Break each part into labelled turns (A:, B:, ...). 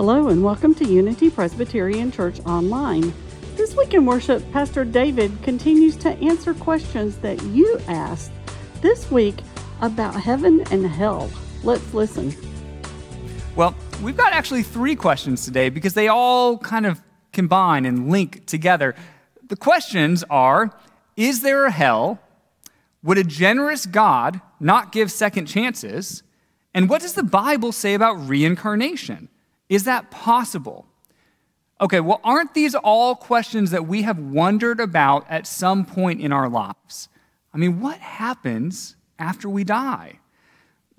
A: Hello and welcome to Unity Presbyterian Church Online. This week in worship, Pastor David continues to answer questions that you asked this week about heaven and hell. Let's listen.
B: Well, we've got actually three questions today because they all kind of combine and link together. The questions are Is there a hell? Would a generous God not give second chances? And what does the Bible say about reincarnation? Is that possible? Okay, well, aren't these all questions that we have wondered about at some point in our lives? I mean, what happens after we die?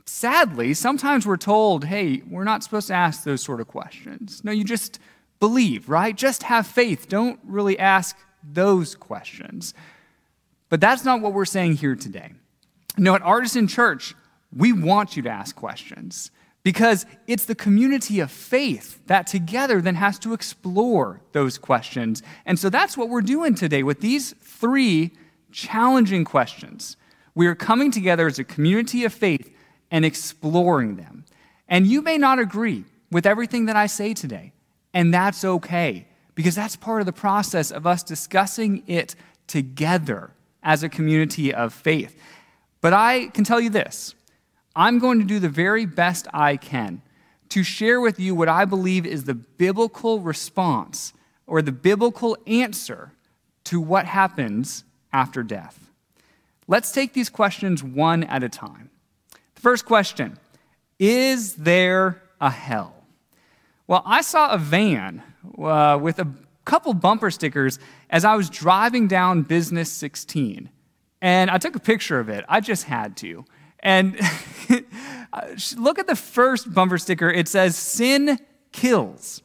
B: Sadly, sometimes we're told, hey, we're not supposed to ask those sort of questions. No, you just believe, right? Just have faith. Don't really ask those questions. But that's not what we're saying here today. No, at Artisan Church, we want you to ask questions because it's the community of faith that together then has to explore those questions. And so that's what we're doing today with these three challenging questions. We are coming together as a community of faith and exploring them. And you may not agree with everything that I say today, and that's okay because that's part of the process of us discussing it together as a community of faith. But I can tell you this I'm going to do the very best I can to share with you what I believe is the biblical response or the biblical answer to what happens after death. Let's take these questions one at a time. The first question Is there a hell? Well, I saw a van uh, with a couple bumper stickers as I was driving down Business 16. And I took a picture of it. I just had to. And look at the first bumper sticker. It says, Sin kills.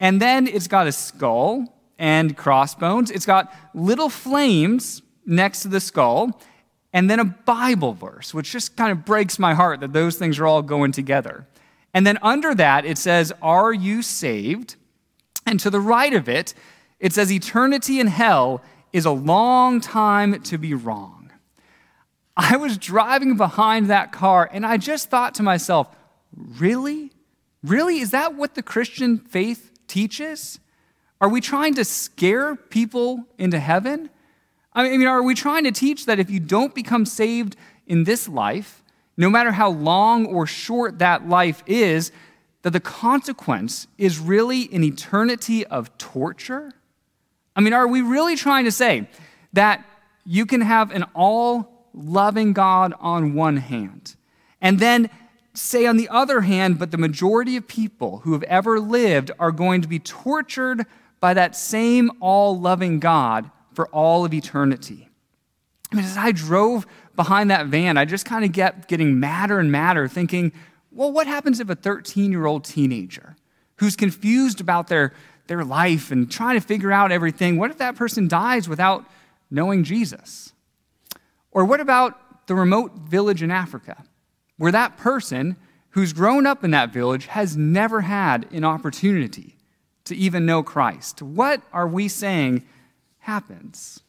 B: And then it's got a skull and crossbones. It's got little flames next to the skull. And then a Bible verse, which just kind of breaks my heart that those things are all going together. And then under that, it says, Are you saved? And to the right of it, it says, Eternity in hell is a long time to be wrong. I was driving behind that car and I just thought to myself, really? Really? Is that what the Christian faith teaches? Are we trying to scare people into heaven? I mean, are we trying to teach that if you don't become saved in this life, no matter how long or short that life is, that the consequence is really an eternity of torture? I mean, are we really trying to say that you can have an all loving God on one hand, and then say on the other hand, but the majority of people who have ever lived are going to be tortured by that same all loving God for all of eternity. I mean, as I drove behind that van, I just kind of kept getting madder and madder, thinking, well, what happens if a 13 year old teenager who's confused about their, their life and trying to figure out everything, what if that person dies without knowing Jesus? Or what about the remote village in Africa, where that person who's grown up in that village has never had an opportunity to even know Christ? What are we saying happens?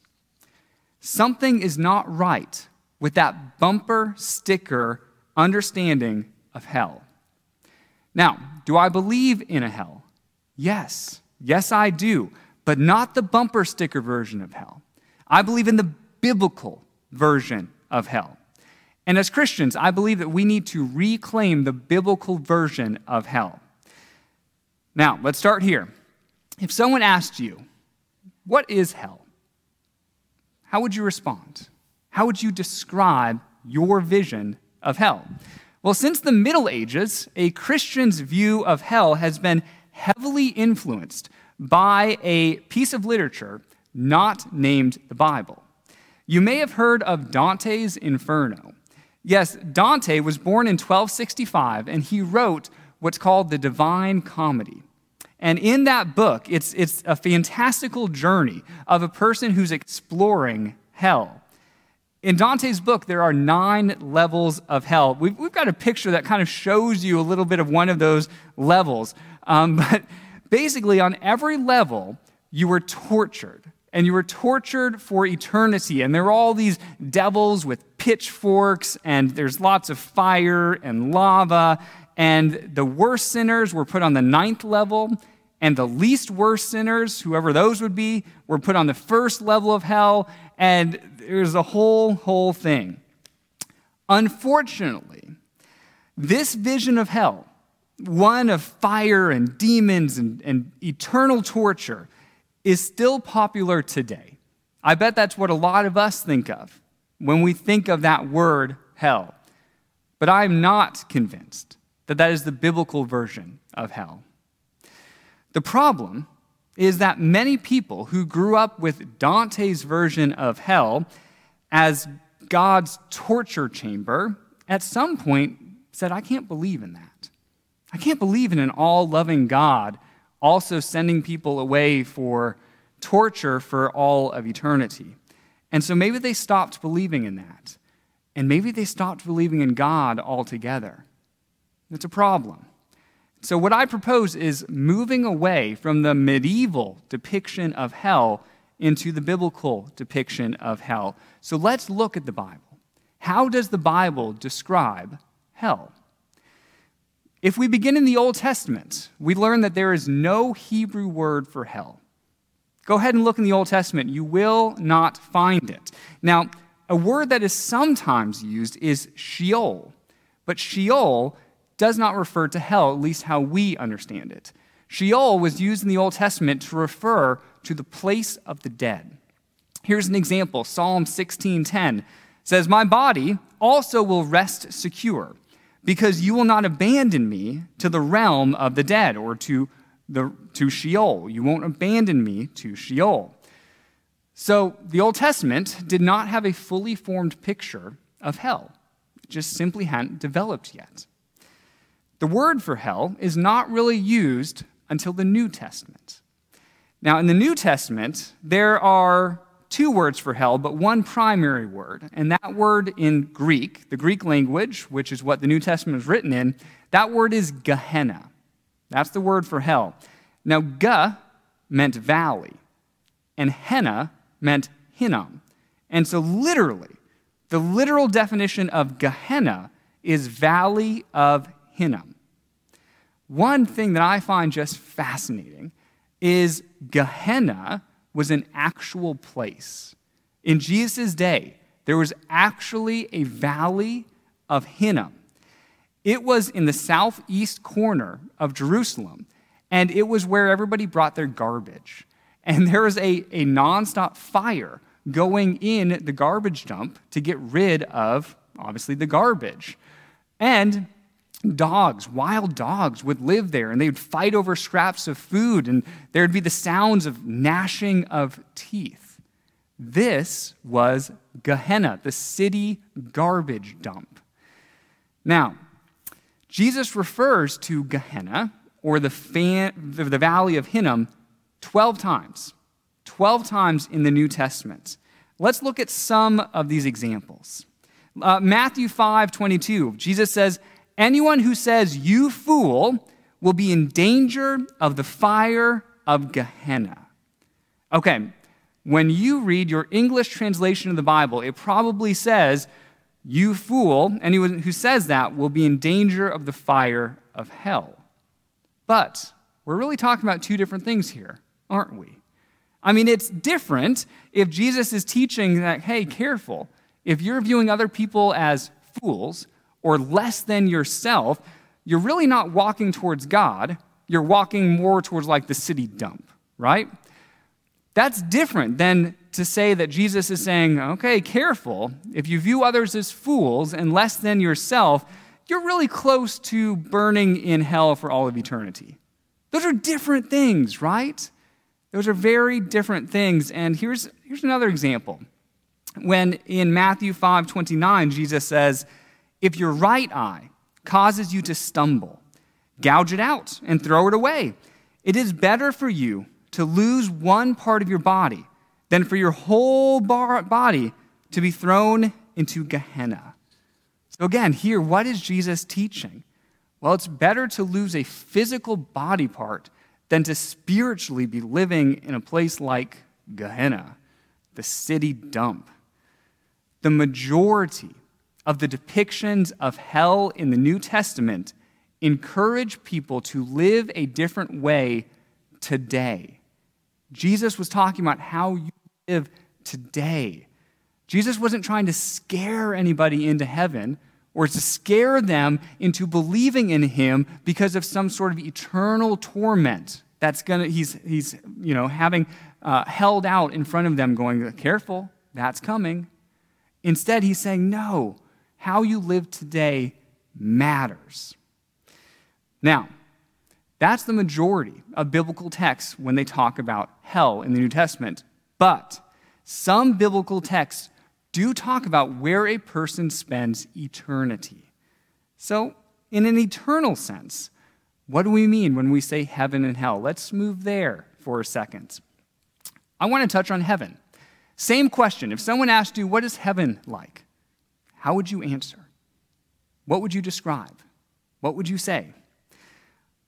B: Something is not right with that bumper sticker understanding of hell. Now, do I believe in a hell? Yes. Yes, I do, but not the bumper sticker version of hell. I believe in the biblical version of hell. And as Christians, I believe that we need to reclaim the biblical version of hell. Now, let's start here. If someone asked you, What is hell? How would you respond? How would you describe your vision of hell? Well, since the Middle Ages, a Christian's view of hell has been heavily influenced by a piece of literature not named the Bible. You may have heard of Dante's Inferno. Yes, Dante was born in 1265 and he wrote what's called the Divine Comedy. And in that book, it's, it's a fantastical journey of a person who's exploring hell. In Dante's book, there are nine levels of hell. We've, we've got a picture that kind of shows you a little bit of one of those levels. Um, but basically, on every level, you were tortured and you were tortured for eternity. And there are all these devils with pitchforks, and there's lots of fire and lava. and the worst sinners were put on the ninth level, and the least worst sinners, whoever those would be, were put on the first level of hell, and there's a whole, whole thing. Unfortunately, this vision of hell, one of fire and demons and, and eternal torture, is still popular today. I bet that's what a lot of us think of when we think of that word hell. But I'm not convinced that that is the biblical version of hell. The problem is that many people who grew up with Dante's version of hell as God's torture chamber at some point said, I can't believe in that. I can't believe in an all loving God also sending people away for torture for all of eternity. And so maybe they stopped believing in that. And maybe they stopped believing in God altogether. It's a problem. So, what I propose is moving away from the medieval depiction of hell into the biblical depiction of hell. So, let's look at the Bible. How does the Bible describe hell? If we begin in the Old Testament, we learn that there is no Hebrew word for hell. Go ahead and look in the Old Testament. You will not find it. Now, a word that is sometimes used is Sheol, but Sheol does not refer to hell, at least how we understand it. Sheol was used in the Old Testament to refer to the place of the dead. Here's an example. Psalm 16:10 says, "My body also will rest secure, because you will not abandon me to the realm of the dead or to the to Sheol. You won't abandon me to Sheol." So, the Old Testament did not have a fully formed picture of hell. It just simply hadn't developed yet. The word for hell is not really used until the New Testament. Now, in the New Testament, there are two words for hell, but one primary word. And that word in Greek, the Greek language, which is what the New Testament is written in, that word is Gehenna. That's the word for hell. Now, Ge meant valley, and Henna meant Hinnom. And so, literally, the literal definition of Gehenna is valley of Hinnom. One thing that I find just fascinating is Gehenna was an actual place. In Jesus' day, there was actually a valley of Hinnom. It was in the southeast corner of Jerusalem, and it was where everybody brought their garbage. And there was a, a nonstop fire going in the garbage dump to get rid of, obviously, the garbage. And dogs, wild dogs, would live there and they would fight over scraps of food and there would be the sounds of gnashing of teeth. This was Gehenna, the city garbage dump. Now, Jesus refers to Gehenna, or the, fan, the valley of Hinnom, 12 times. 12 times in the New Testament. Let's look at some of these examples. Uh, Matthew 5 22, Jesus says, Anyone who says, You fool, will be in danger of the fire of Gehenna. Okay, when you read your English translation of the Bible, it probably says, You fool, anyone who says that will be in danger of the fire of hell. But we're really talking about two different things here, aren't we? I mean, it's different if Jesus is teaching that, hey, careful. If you're viewing other people as fools, or less than yourself, you're really not walking towards God. You're walking more towards like the city dump, right? That's different than to say that Jesus is saying, okay, careful. If you view others as fools and less than yourself, you're really close to burning in hell for all of eternity. Those are different things, right? Those are very different things. And here's, here's another example. When in Matthew 5 29, Jesus says, if your right eye causes you to stumble, gouge it out and throw it away. It is better for you to lose one part of your body than for your whole body to be thrown into Gehenna. So, again, here, what is Jesus teaching? Well, it's better to lose a physical body part than to spiritually be living in a place like Gehenna, the city dump. The majority of the depictions of hell in the New Testament encourage people to live a different way today. Jesus was talking about how you live today. Jesus wasn't trying to scare anybody into heaven or to scare them into believing in him because of some sort of eternal torment that's gonna he's he's you know having uh, held out in front of them going careful that's coming instead he's saying no how you live today matters now that's the majority of biblical texts when they talk about hell in the new testament but some biblical texts do talk about where a person spends eternity. So, in an eternal sense, what do we mean when we say heaven and hell? Let's move there for a second. I want to touch on heaven. Same question. If someone asked you, What is heaven like? How would you answer? What would you describe? What would you say?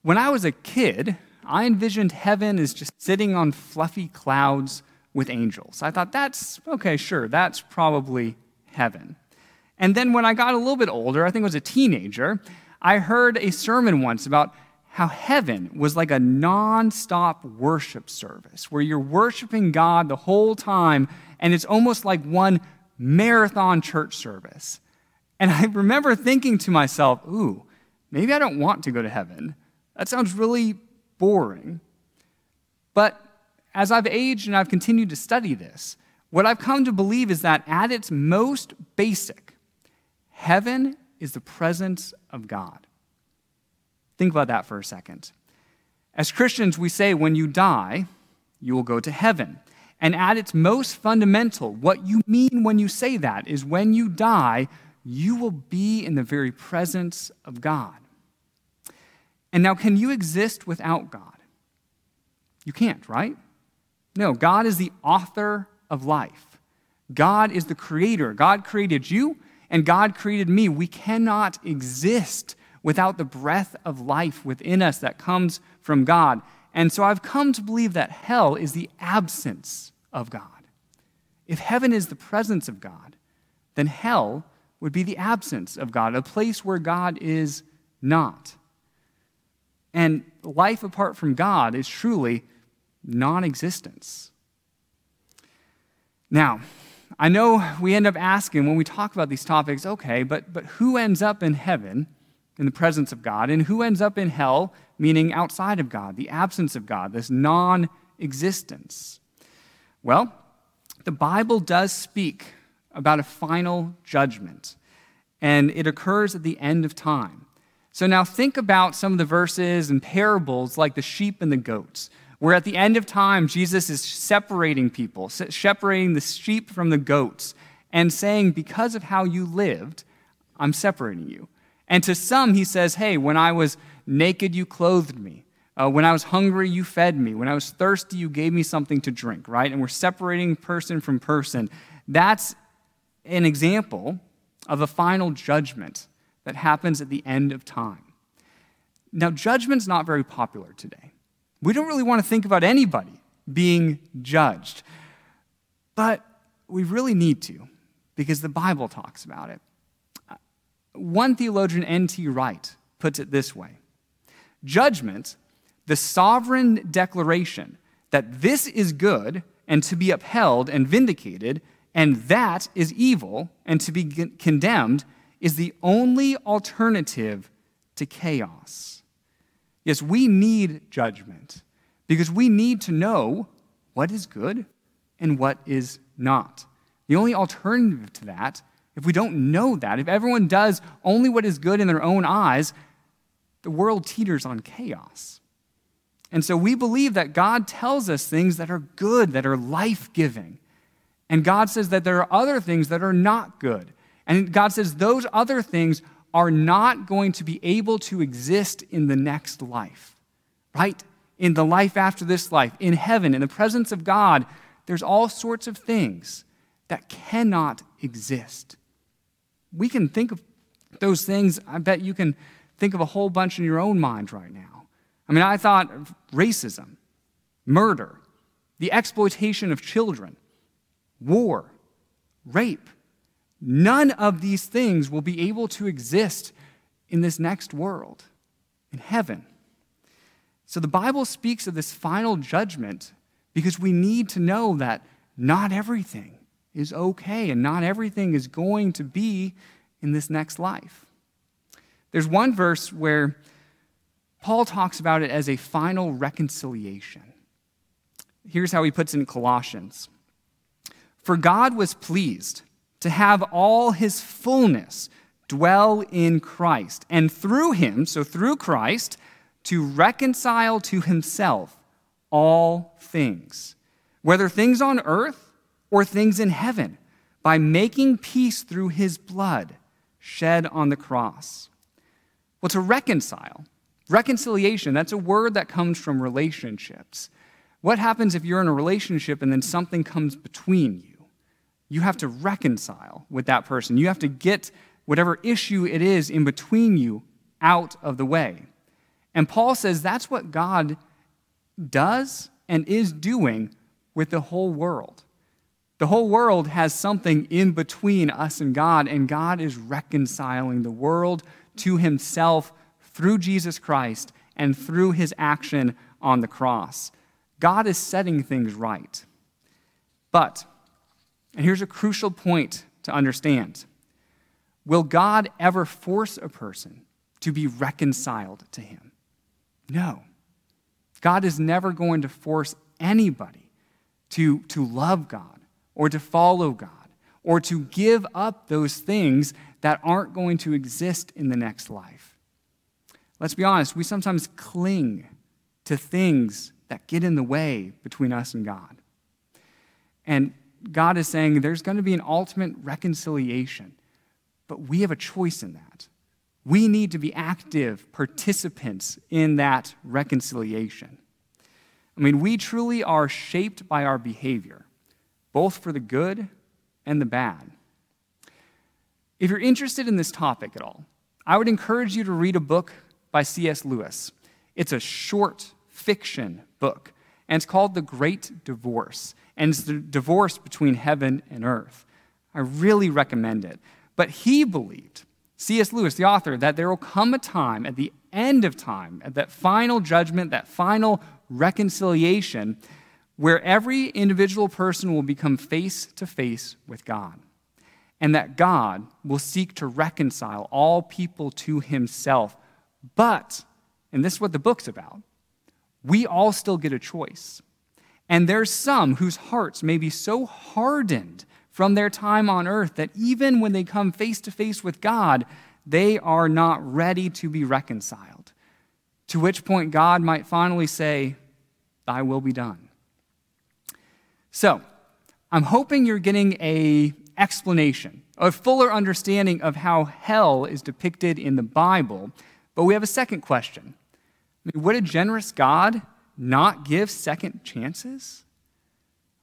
B: When I was a kid, I envisioned heaven as just sitting on fluffy clouds with angels. I thought, that's okay, sure, that's probably heaven. And then when I got a little bit older, I think I was a teenager, I heard a sermon once about how heaven was like a non-stop worship service where you're worshiping God the whole time and it's almost like one marathon church service. And I remember thinking to myself, ooh, maybe I don't want to go to heaven. That sounds really boring. But as I've aged and I've continued to study this, what I've come to believe is that at its most basic, heaven is the presence of God. Think about that for a second. As Christians, we say when you die, you will go to heaven. And at its most fundamental, what you mean when you say that is when you die, you will be in the very presence of God. And now, can you exist without God? You can't, right? No, God is the author of life. God is the creator. God created you, and God created me. We cannot exist without the breath of life within us that comes from God. And so I've come to believe that hell is the absence of God. If heaven is the presence of God, then hell would be the absence of God, a place where God is not. And life apart from God is truly non existence. Now, I know we end up asking when we talk about these topics, okay, but, but who ends up in heaven in the presence of God, and who ends up in hell, meaning outside of God, the absence of God, this non existence? Well, the Bible does speak about a final judgment, and it occurs at the end of time. So now think about some of the verses and parables like the sheep and the goats where at the end of time, Jesus is separating people, separating the sheep from the goats, and saying, Because of how you lived, I'm separating you. And to some, he says, Hey, when I was naked, you clothed me. Uh, when I was hungry, you fed me. When I was thirsty, you gave me something to drink, right? And we're separating person from person. That's an example of a final judgment that happens at the end of time. Now, judgment's not very popular today. We don't really want to think about anybody being judged. But we really need to because the Bible talks about it. One theologian, N.T. Wright, puts it this way Judgment, the sovereign declaration that this is good and to be upheld and vindicated, and that is evil and to be condemned, is the only alternative to chaos. Yes, we need judgment because we need to know what is good and what is not. The only alternative to that, if we don't know that, if everyone does only what is good in their own eyes, the world teeters on chaos. And so we believe that God tells us things that are good, that are life giving. And God says that there are other things that are not good. And God says those other things are not going to be able to exist in the next life, right? In the life after this life, in heaven, in the presence of God, there's all sorts of things that cannot exist. We can think of those things, I bet you can think of a whole bunch in your own mind right now. I mean, I thought of racism, murder, the exploitation of children, war, rape, None of these things will be able to exist in this next world. in heaven. So the Bible speaks of this final judgment because we need to know that not everything is okay and not everything is going to be in this next life. There's one verse where Paul talks about it as a final reconciliation. Here's how he puts it in Colossians For God was pleased to have all his fullness dwell in Christ, and through him, so through Christ, to reconcile to himself all things, whether things on earth or things in heaven, by making peace through his blood shed on the cross. Well, to reconcile, reconciliation, that's a word that comes from relationships. What happens if you're in a relationship and then something comes between you? You have to reconcile with that person. You have to get whatever issue it is in between you out of the way. And Paul says that's what God does and is doing with the whole world. The whole world has something in between us and God, and God is reconciling the world to himself through Jesus Christ and through his action on the cross. God is setting things right. But, and here's a crucial point to understand Will God ever force a person to be reconciled to him? No. God is never going to force anybody to, to love God or to follow God or to give up those things that aren't going to exist in the next life. Let's be honest, we sometimes cling to things that get in the way between us and God. And God is saying there's going to be an ultimate reconciliation but we have a choice in that. We need to be active participants in that reconciliation. I mean, we truly are shaped by our behavior, both for the good and the bad. If you're interested in this topic at all, I would encourage you to read a book by C.S. Lewis. It's a short fiction book, and it's called The Great Divorce, and it's the divorce between heaven and earth. I really recommend it. But he believed, C.S. Lewis, the author, that there will come a time at the end of time, at that final judgment, that final reconciliation, where every individual person will become face to face with God. And that God will seek to reconcile all people to himself. But, and this is what the book's about, we all still get a choice. And there's some whose hearts may be so hardened from their time on earth that even when they come face to face with God, they are not ready to be reconciled. To which point God might finally say, Thy will be done. So, I'm hoping you're getting a explanation, a fuller understanding of how hell is depicted in the Bible. But we have a second question. I mean, would a generous God not give second chances?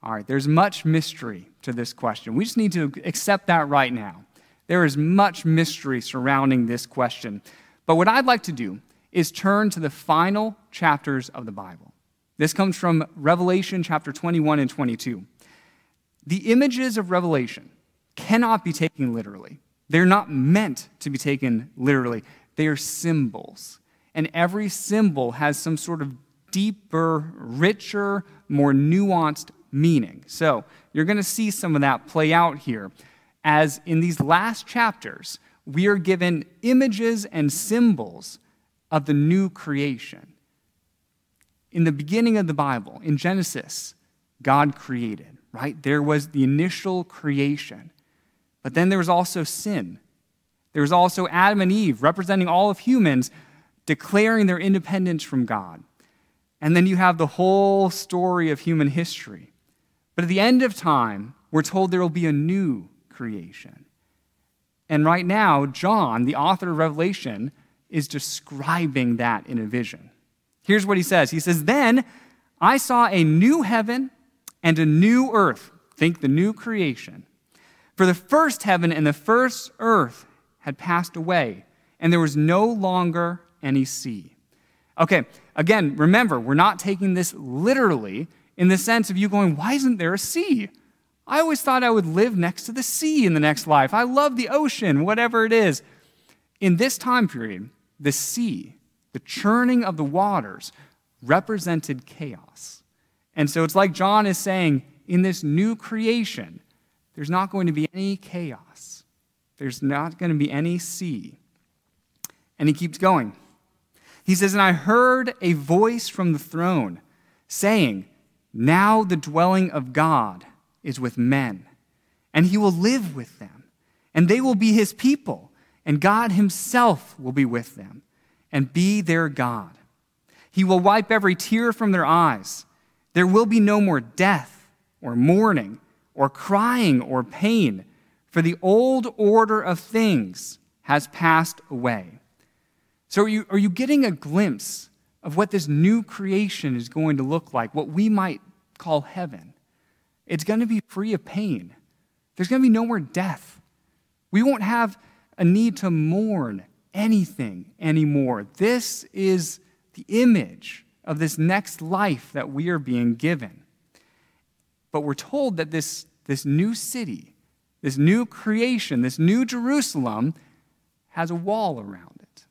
B: All right, there's much mystery to this question. We just need to accept that right now. There is much mystery surrounding this question. But what I'd like to do is turn to the final chapters of the Bible. This comes from Revelation chapter 21 and 22. The images of Revelation cannot be taken literally. They're not meant to be taken literally. They are symbols. And every symbol has some sort of deeper, richer, more nuanced meaning. So you're going to see some of that play out here as in these last chapters, we are given images and symbols of the new creation. In the beginning of the Bible, in Genesis, God created, right? There was the initial creation. But then there was also sin. There was also Adam and Eve, representing all of humans, declaring their independence from God. And then you have the whole story of human history but at the end of time, we're told there will be a new creation. And right now, John, the author of Revelation, is describing that in a vision. Here's what he says He says, Then I saw a new heaven and a new earth. Think the new creation. For the first heaven and the first earth had passed away, and there was no longer any sea. Okay, again, remember, we're not taking this literally in the sense of you going, why isn't there a sea? I always thought I would live next to the sea in the next life. I love the ocean, whatever it is. In this time period, the sea the churning of the waters, represented chaos. And so it's like John is saying in this new creation, there's not going to be any chaos, there's not going to be any sea. And he keeps going. He says, And I heard a voice from the throne saying, Now the dwelling of God is with men, and he will live with them, and they will be his people, and God himself will be with them, and be their God. He will wipe every tear from their eyes. There will be no more death, or mourning, or crying, or pain, for the old order of things has passed away. So, are you, are you getting a glimpse of what this new creation is going to look like, what we might call heaven? It's going to be free of pain. There's going to be no more death. We won't have a need to mourn anything anymore. This is the image of this next life that we are being given. But we're told that this, this new city, this new creation, this new Jerusalem has a wall around it.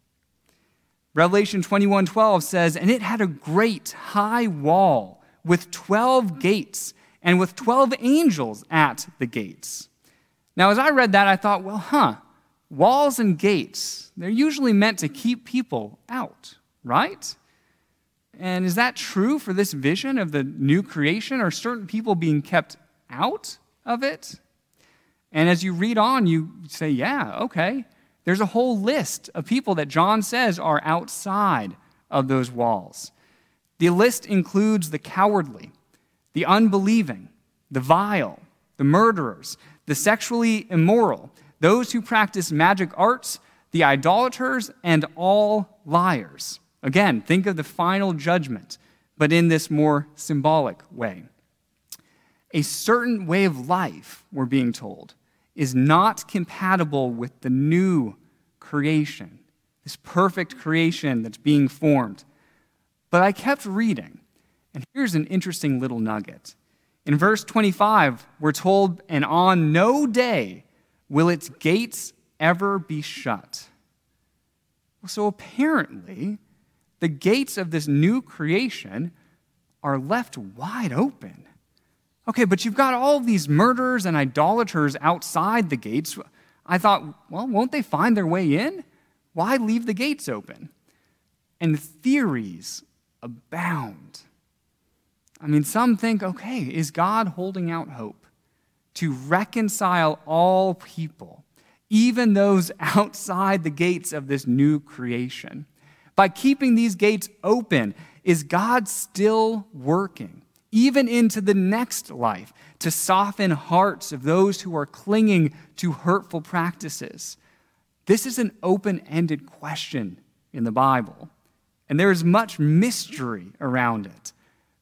B: Revelation 21:12 says, "And it had a great high wall with 12 gates and with 12 angels at the gates." Now as I read that I thought, well, huh, walls and gates, they're usually meant to keep people out, right? And is that true for this vision of the new creation? Are certain people being kept out of it? And as you read on, you say, yeah, okay. There's a whole list of people that John says are outside of those walls. The list includes the cowardly, the unbelieving, the vile, the murderers, the sexually immoral, those who practice magic arts, the idolaters, and all liars. Again, think of the final judgment, but in this more symbolic way. A certain way of life, we're being told, is not compatible with the new creation, this perfect creation that's being formed. But I kept reading, and here's an interesting little nugget. In verse 25, we're told, And on no day will its gates ever be shut. So apparently, the gates of this new creation are left wide open. Okay, but you've got all these murderers and idolaters outside the gates. I thought, well, won't they find their way in? Why leave the gates open? And theories abound. I mean, some think, okay, is God holding out hope to reconcile all people, even those outside the gates of this new creation? By keeping these gates open, is God still working? even into the next life, to soften hearts of those who are clinging to hurtful practices? This is an open ended question in the Bible, and there is much mystery around it.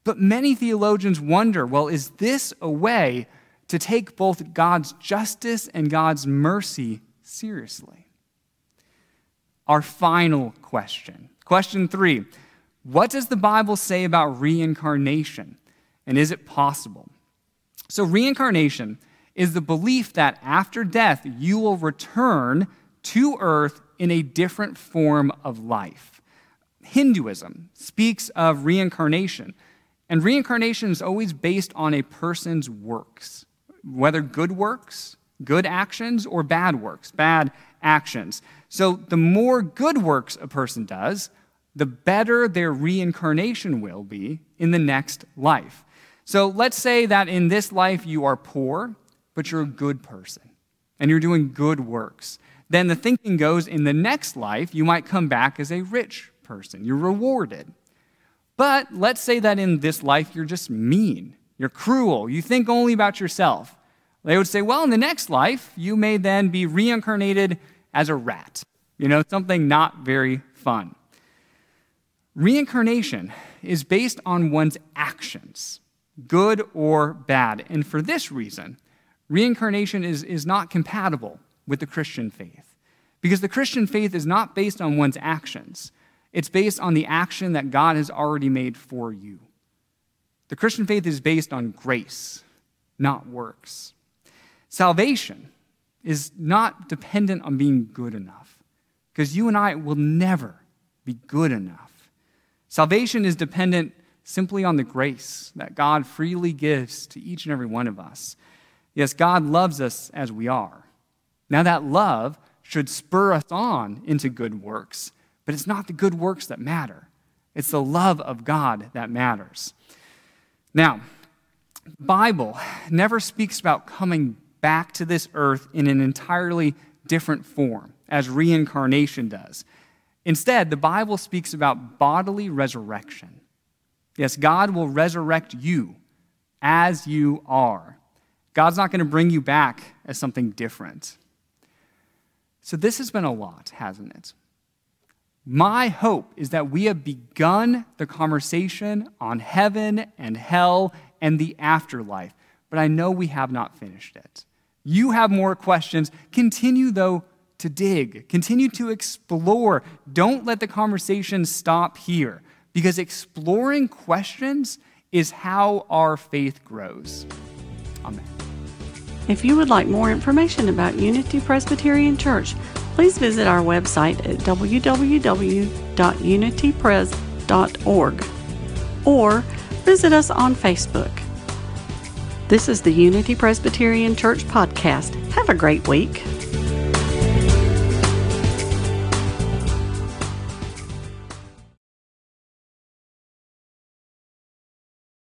B: But many theologians wonder well, is this a way to take both God's justice and God's mercy seriously? Our final question, question three What does the Bible say about reincarnation? And is it possible? So, reincarnation is the belief that after death, you will return to earth in a different form of life. Hinduism speaks of reincarnation, and reincarnation is always based on a person's works, whether good works, good actions, or bad works, bad actions. So, the more good works a person does, the better their reincarnation will be in the next life. So let's say that in this life you are poor, but you're a good person and you're doing good works. Then the thinking goes in the next life, you might come back as a rich person. You're rewarded. But let's say that in this life you're just mean, you're cruel, you think only about yourself. They would say, well, in the next life, you may then be reincarnated as a rat, you know, something not very fun. Reincarnation is based on one's actions good or bad. And for this reason, reincarnation is, is not compatible with the Christian faith. Because the Christian faith is not based on one's actions, it's based on the action that God has already made for you. The Christian faith is based on grace, not works. Salvation is not dependent on being good enough, because you and I will never be good enough. Salvation is dependent simply on the grace that God freely gives to each and every one of us. Yes, God loves us as we are. Now, that love should spur us on into good works, but it's not the good works that matter. It's the love of God that matters. Now, Bible never speaks about coming back to this earth in an entirely different form, as reincarnation does. Instead, the Bible speaks about bodily resurrection. Yes, God will resurrect you as you are. God's not going to bring you back as something different. So, this has been a lot, hasn't it? My hope is that we have begun the conversation on heaven and hell and the afterlife, but I know we have not finished it. You have more questions. Continue, though, to dig, continue to explore. Don't let the conversation stop here, because exploring questions is how our faith grows. Amen.
A: If you would like more information about Unity Presbyterian Church, please visit our website at www.unitypres.org or visit us on Facebook. This is the Unity Presbyterian Church podcast. Have a great week.